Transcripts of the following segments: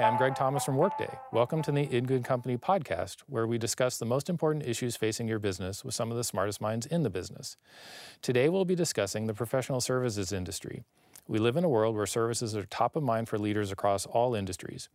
Hi, I'm Greg Thomas from Workday. Welcome to the In Good Company podcast, where we discuss the most important issues facing your business with some of the smartest minds in the business. Today, we'll be discussing the professional services industry. We live in a world where services are top of mind for leaders across all industries.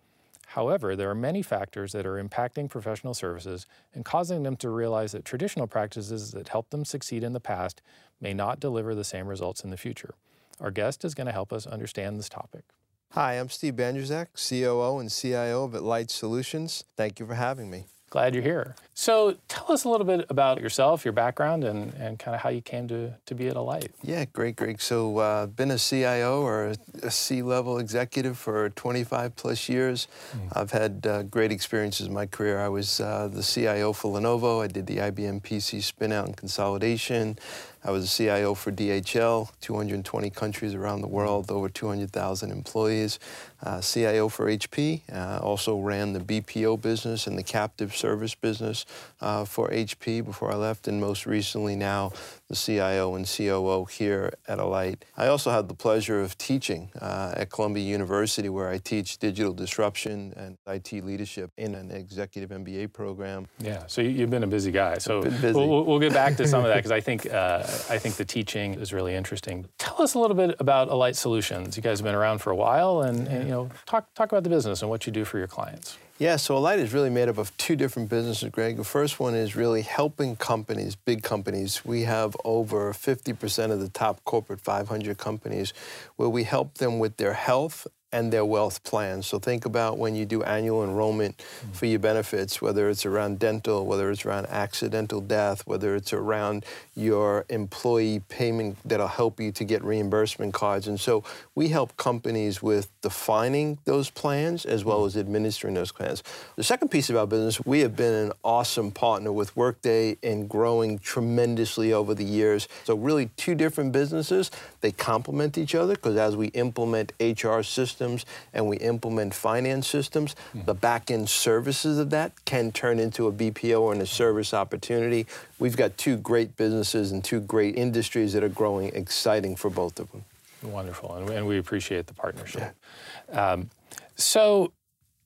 However, there are many factors that are impacting professional services and causing them to realize that traditional practices that helped them succeed in the past may not deliver the same results in the future. Our guest is going to help us understand this topic. Hi, I'm Steve Bandrowczak, COO and CIO of Alight Solutions. Thank you for having me. Glad you're here. So tell us a little bit about yourself, your background, and, and kind of how you came to, to be at Alight. Yeah, great, Greg. So uh, been a CIO or a C-level executive for 25 plus years. Mm. I've had uh, great experiences in my career. I was uh, the CIO for Lenovo. I did the IBM PC spinout and consolidation. I was a CIO for DHL, 220 countries around the world, over 200,000 employees. Uh, CIO for HP, uh, also ran the BPO business and the captive service business uh, for HP before I left, and most recently now the CIO and COO here at Alight. I also had the pleasure of teaching uh, at Columbia University, where I teach digital disruption and IT leadership in an executive MBA program. Yeah, so you've been a busy guy. So we'll, we'll, get back to some of that because I think uh, I think the teaching is really interesting. Tell us a little bit about Alight Solutions. You guys have been around for a while, and, and you know, talk talk about the business and what you do for your clients. Yeah, so Alight is really made up of two different businesses, Greg. The first one is really helping companies, big companies. We have over 50% of the top corporate 500 companies where we help them with their health and their wealth plans. So think about when you do annual enrollment mm-hmm. for your benefits, whether it's around dental, whether it's around accidental death, whether it's around your employee payment that'll help you to get reimbursement cards. And so we help companies with defining those plans as well as administering those plans. The second piece of our business, we have been an awesome partner with Workday and growing tremendously over the years. So really two different businesses, they complement each other because as we implement HR systems, systems and we implement finance systems, mm-hmm. the back end services of that can turn into a BPO or a service opportunity. We've got two great businesses and two great industries that are growing, exciting for both of them. Wonderful, and, and we appreciate the partnership. Yeah. Um, so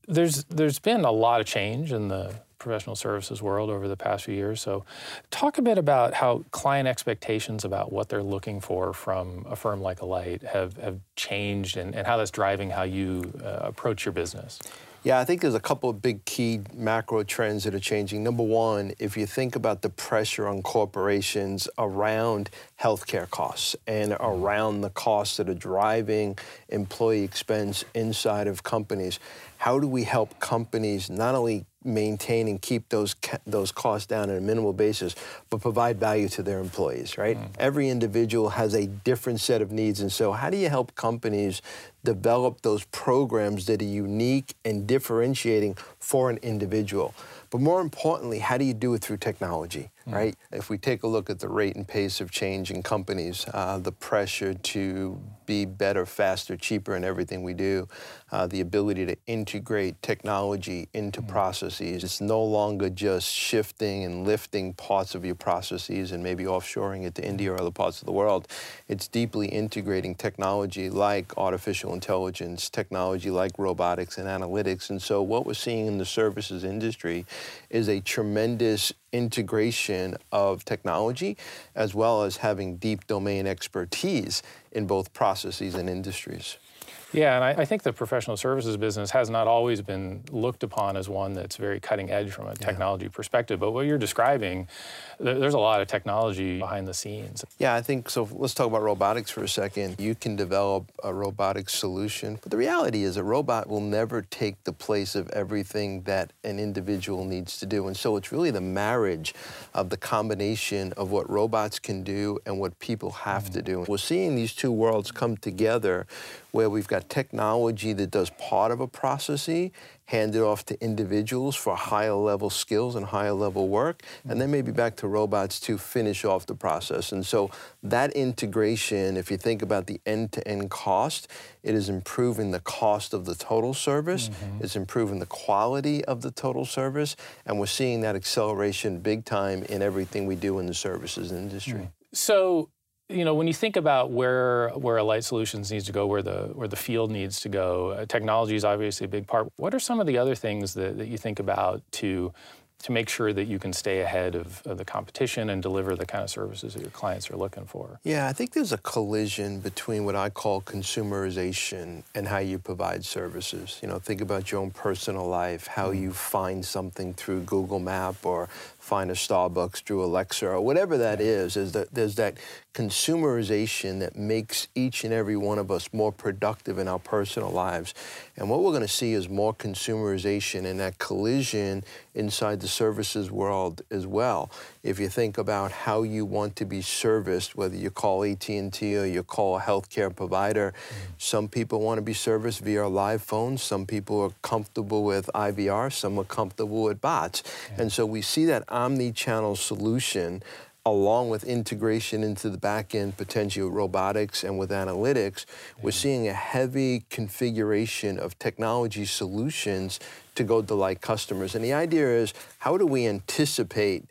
there's there's been a lot of change in the professional services world over the past few years. So, talk a bit about how client expectations about what they're looking for from a firm like Alight have, have changed and, and how that's driving how you uh, approach your business. Yeah, I think there's a couple of big key macro trends that are changing. Number one, if you think about the pressure on corporations around healthcare costs and around the costs that are driving employee expense inside of companies, how do we help companies not only maintain and keep those those costs down on a minimal basis, but provide value to their employees. Right? Mm. Every individual has a different set of needs, and so how do you help companies develop those programs that are unique and differentiating for an individual? But more importantly, how do you do it through technology. Right? If we take a look at the rate and pace of change in companies, uh, the pressure to be better, faster, cheaper in everything we do, uh, the ability to integrate technology into mm. processes. It's no longer just shifting and lifting parts of your processes and maybe offshoring it to India or other parts of the world. It's deeply integrating technology like artificial intelligence, technology like robotics and analytics. And so what we're seeing in the services industry is a tremendous integration of technology as well as having deep domain expertise in both processes and industries. Yeah, and I, I, think the professional services business has not always been looked upon as one that's very cutting edge from a technology yeah. perspective. But what you're describing, there's a lot of technology behind the scenes. Yeah, I think so. Let's talk about robotics for a second. You can develop a robotic solution, but the reality is a robot will never take the place of everything that an individual needs to do. And so it's really the marriage of the combination of what robots can do and what people have mm. to do. We're seeing these two worlds come together where we've got technology that does part of a process handed off to individuals for higher level skills and higher level work, and then maybe back to robots to finish off the process. And so that integration, if you think about the end-to-end cost, it is improving the cost of the total service, mm-hmm. it's improving the quality of the total service, and we're seeing that acceleration big time in everything we do in the services industry. Mm. So you know, when you think about where where Alight Solutions needs to go, where the where the field needs to go, uh, technology is obviously a big part. What are some of the other things that, that you think about to to make sure that you can stay ahead of, of, the competition and deliver the kind of services that your clients are looking for? Yeah, I think there's a collision between what I call consumerization and how you provide services. You know, think about your own personal life, how mm. you find something through Google Map or find a Starbucks through Alexa or whatever that is, is that there's that consumerization that makes each and every one of us more productive in our personal lives. And what we're going to see is more consumerization and that collision inside the services world as well. If you think about how you want to be serviced, whether you call AT&T or you call a healthcare provider, mm-hmm. some people want to be serviced via live phones. Some people are comfortable with IVR. Some are comfortable with bots. Yeah. And so we see that omni-channel solution along with integration into the back end, potentially robotics and with analytics, we're seeing a heavy configuration of technology solutions to go delight customers. And the idea is how do we anticipate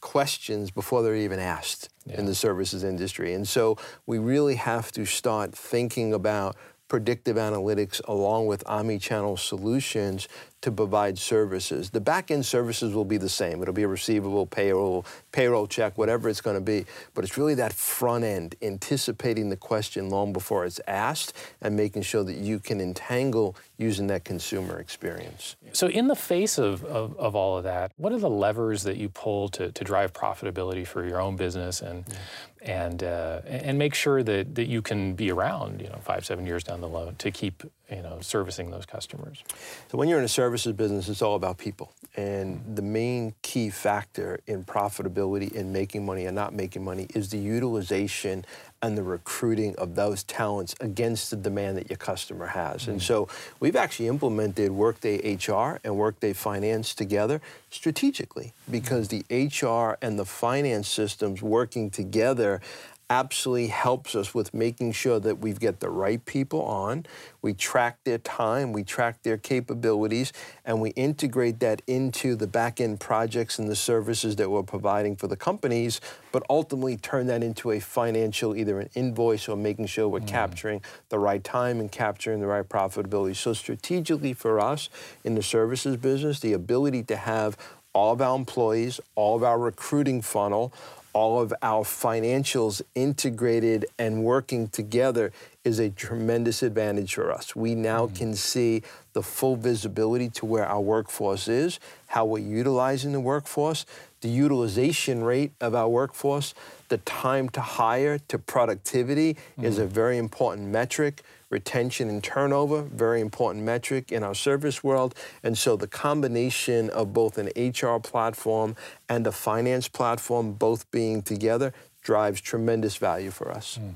questions before they're even asked yeah. in the services industry? And so we really have to start thinking about predictive analytics along with omni-channel solutions to provide services. The back-end services will be the same. It'll be a receivable, payroll, payroll check, whatever it's going to be. But it's really that front end, anticipating the question long before it's asked and making sure that you can entangle using that consumer experience. So in the face of, of, of all of that, what are the levers that you pull to, to drive profitability for your own business and yeah. and uh, and make sure that, that you can be around, you know, five, seven years down the road to keep, you know, servicing those customers? So when you're in a services business, it's all about people. And the main key factor in profitability in making money and not making money is the utilization and the recruiting of those talents against the demand that your customer has. Mm-hmm. And so we've actually implemented Workday HR and Workday Finance together strategically because the HR and the finance systems working together absolutely helps us with making sure that we get the right people on, we track their time, we track their capabilities, and we integrate that into the back end projects and the services that we're providing for the companies, but ultimately turn that into a financial, either an invoice or making sure we're mm. capturing the right time and capturing the right profitability. So, strategically for us in the services business, the ability to have all of our employees, all of our recruiting funnel, all of our financials integrated and working together is a tremendous advantage for us. We now mm-hmm. can see the full visibility to where our workforce is, how we're utilizing the workforce, the utilization rate of our workforce, the time to hire to productivity mm-hmm. is a mm-hmm. very important metric retention and turnover, very important metric in our service world. And so the combination of both an HR platform and a finance platform, both being together, drives tremendous value for us. Mm.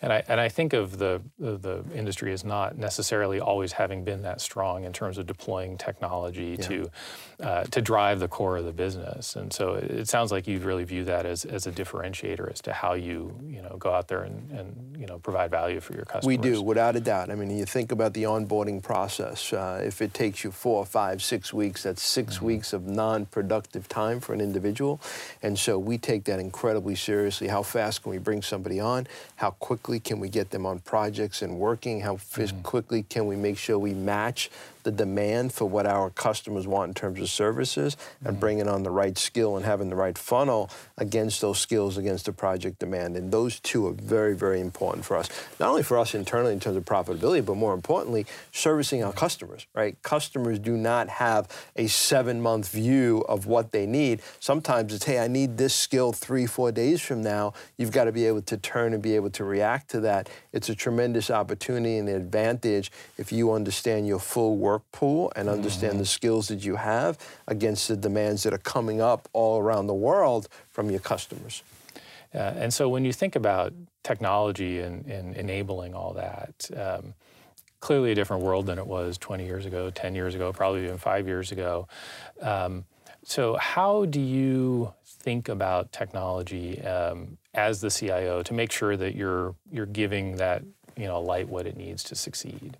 And I, and I think of the, the, industry as not necessarily always having been that strong in terms of deploying technology yeah. to, uh, to drive the core of the business. And so it, it, sounds like you really view that as, as a differentiator as to how you, you know, go out there and, and you know, provide value for your customers. We do, without a doubt. I mean, you think about the onboarding process. Uh, if it takes you four, five, six weeks, that's 6 mm-hmm. weeks of non-productive time for an individual. And so we take that incredibly seriously. How fast can we bring somebody on? How quickly quickly can we get them on projects and working? How mm-hmm. quickly can we make sure we match the demand for what our customers want in terms of services and mm-hmm. bringing on the right skill and having the right funnel against those skills against the project demand. And those two are very, very important for us. Not only for us internally in terms of profitability, but more importantly, servicing our customers, right? Customers do not have a seven month view of what they need. Sometimes it's, hey, I need this skill three, four days from now. You've got to be able to turn and be able to react to that. It's a tremendous opportunity and advantage if you understand your full work work pool and understand mm-hmm. the skills that you have against the demands that are coming up all around the world from your customers. Uh, and so when you think about technology and, and enabling all that, um, clearly a different world than it was 20 years ago, 10 years ago, probably even five years ago. Um, so how do you think about technology um, as the CIO to make sure that you're you're giving that you know Alight what it needs to succeed?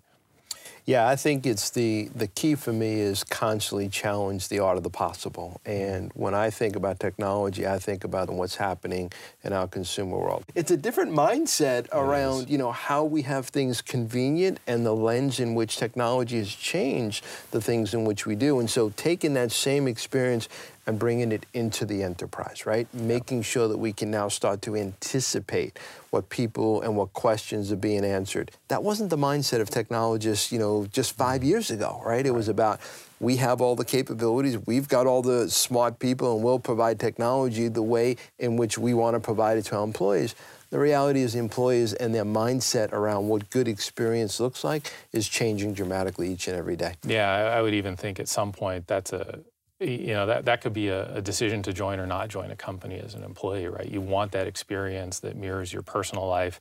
Yeah, I think it's the the key for me is constantly challenge the art of the possible. And when I think about technology, I think about what's happening in our consumer world. It's a different mindset around, you know, how we have things convenient and the lens in which technology has changed the things in which we do. And so taking that same experience and bringing it into the enterprise, right? Making sure that we can now start to anticipate what people and what questions are being answered. That wasn't the mindset of technologists, you know, just five years ago, right? It was about we have all the capabilities, we've got all the smart people, and we'll provide technology the way in which we want to provide it to our employees. The reality is the employees and their mindset around what good experience looks like is changing dramatically each and every day. Yeah, I would even think at some point that's a you know that, that could be a, a, decision to join or not join a company as an employee right? You want that experience that mirrors your personal life.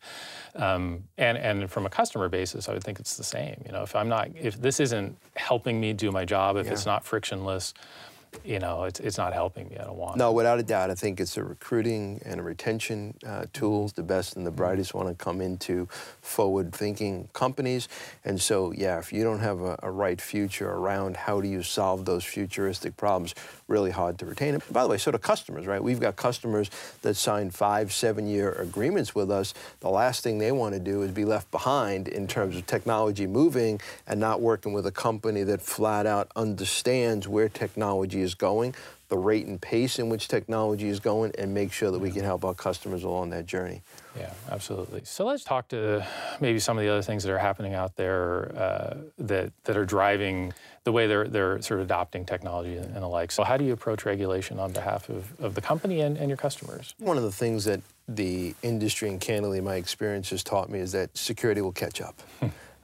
Um, and and from a customer basis i would think it's the same. You know if i'm not if this isn't helping me do my job if yeah. it's not frictionless you know, it's, it's not helping me. I don't want No, it. without a doubt. I think it's a recruiting and a retention uh, tools. The best and the brightest want to come into forward thinking companies. And so, yeah, if you don't have a, a, right future around how do you solve those futuristic problems, really hard to retain it. By the way, so do customers, right? We've got customers that sign five, seven year agreements with us. The last thing they want to do is be left behind in terms of technology moving and not working with a company that flat out understands where technology is going, the rate and pace in which technology is going, and make sure that we can help our customers along that journey. Yeah, absolutely. So let's talk to maybe some of the other things that are happening out there uh, that that are driving the way they're they're sort of adopting technology and, and the like. So how do you approach regulation on behalf of, of the company and, and your customers? One of the things that the industry and candidly my experience has taught me is that security will catch up.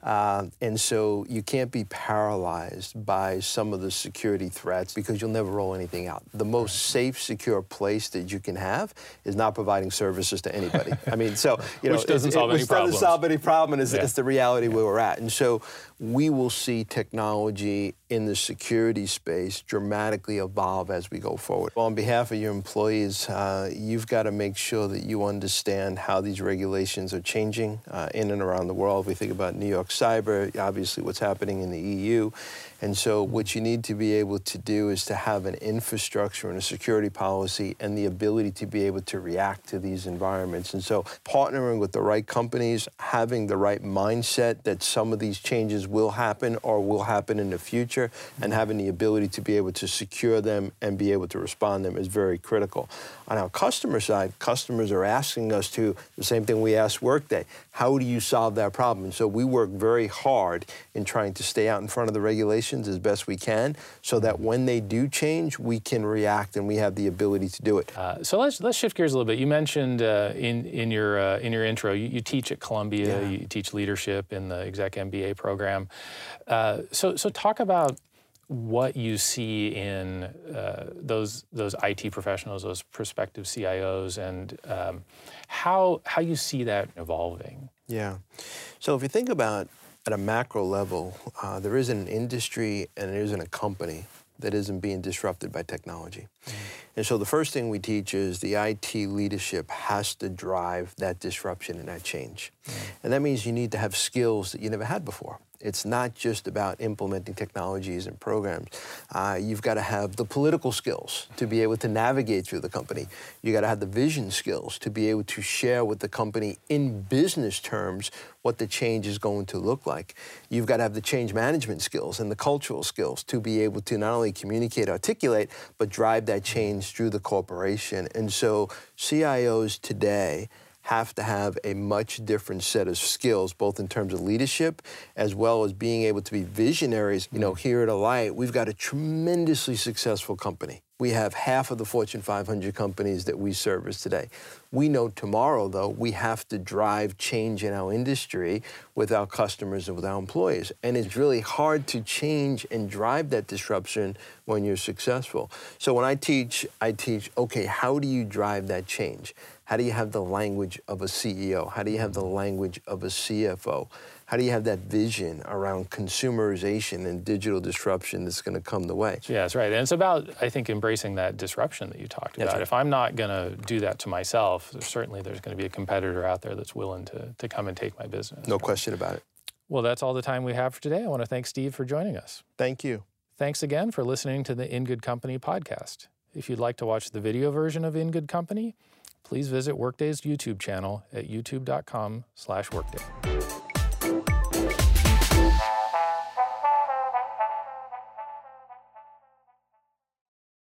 Uh, and so you can't be paralyzed by some of the security threats because you'll never roll anything out. The most safe, secure place that you can have is not providing services to anybody. I mean, so you know, which doesn't it, solve it, any problems. doesn't solve any problem, and it's, yeah. it's the reality yeah. where we're at. And so we will see technology in the security space dramatically evolve as we go forward. Well, on behalf of your employees, uh, you've got to make sure that you understand how these regulations are changing uh, in and around the world. We think about New York Cyber, obviously what's happening in the EU. And so what you need to be able to do is to have an infrastructure and a security policy and the ability to be able to react to these environments. And so partnering with the right companies, having the right mindset that some of these changes will happen or will happen in the future, and having the ability to be able to secure them and be able to respond them is very critical. On our customer side, customers are asking us to, the same thing we ask Workday, how do you solve that problem? And so we work very hard in trying to stay out in front of the regulations as best we can so that when they do change, we can react and we have the ability to do it. Uh, so let's, let's shift gears a little bit. You mentioned uh, in, in, your, uh, in your intro, you, you, teach at Columbia, yeah. you teach leadership in the exec MBA program. Uh, so, so talk about what you see in uh, those those IT professionals, those prospective CIOs, and um, how how you see that evolving. Yeah. So if you think about at a macro level, uh, there isn't an industry and there isn't a company that isn't being disrupted by technology. Mm. And so the first thing we teach is the IT leadership has to drive that disruption and that change. Mm. And that means you need to have skills that you never had before. It's not just about implementing technologies and programs. Uh, you've got to have the political skills to be able to navigate through the company. You've got to have the vision skills to be able to share with the company in business terms what the change is going to look like. You've got to have the change management skills and the cultural skills to be able to not only communicate, articulate, but drive that change through the corporation. And so CIOs today have to have a much different set of skills, both in terms of leadership as well as being able to be visionaries. You know, mm. here at Alight, we've got a tremendously successful company. We have half of the Fortune 500 companies that we service today. We know tomorrow, though, we have to drive change in our industry with our customers and with our employees. And it's really hard to change and drive that disruption when you're successful. So when I teach, I teach, okay, how do you drive that change? How do you have the language of a CEO? How do you have the language of a CFO? How do you have that vision around consumerization and digital disruption that's going to come the way? Yeah, that's right. And it's about, I think, embracing that disruption that you talked about. Right. If I'm not going to do that to myself, certainly there's going to be a competitor out there that's willing to, to come and take my business. No right? question about it. Well, that's all the time we have for today. I want to thank Steve for joining us. Thank you. Thanks again for listening to the In Good Company podcast. If you'd like to watch the video version of In Good Company, please visit Workday's YouTube channel at youtube.com/workday.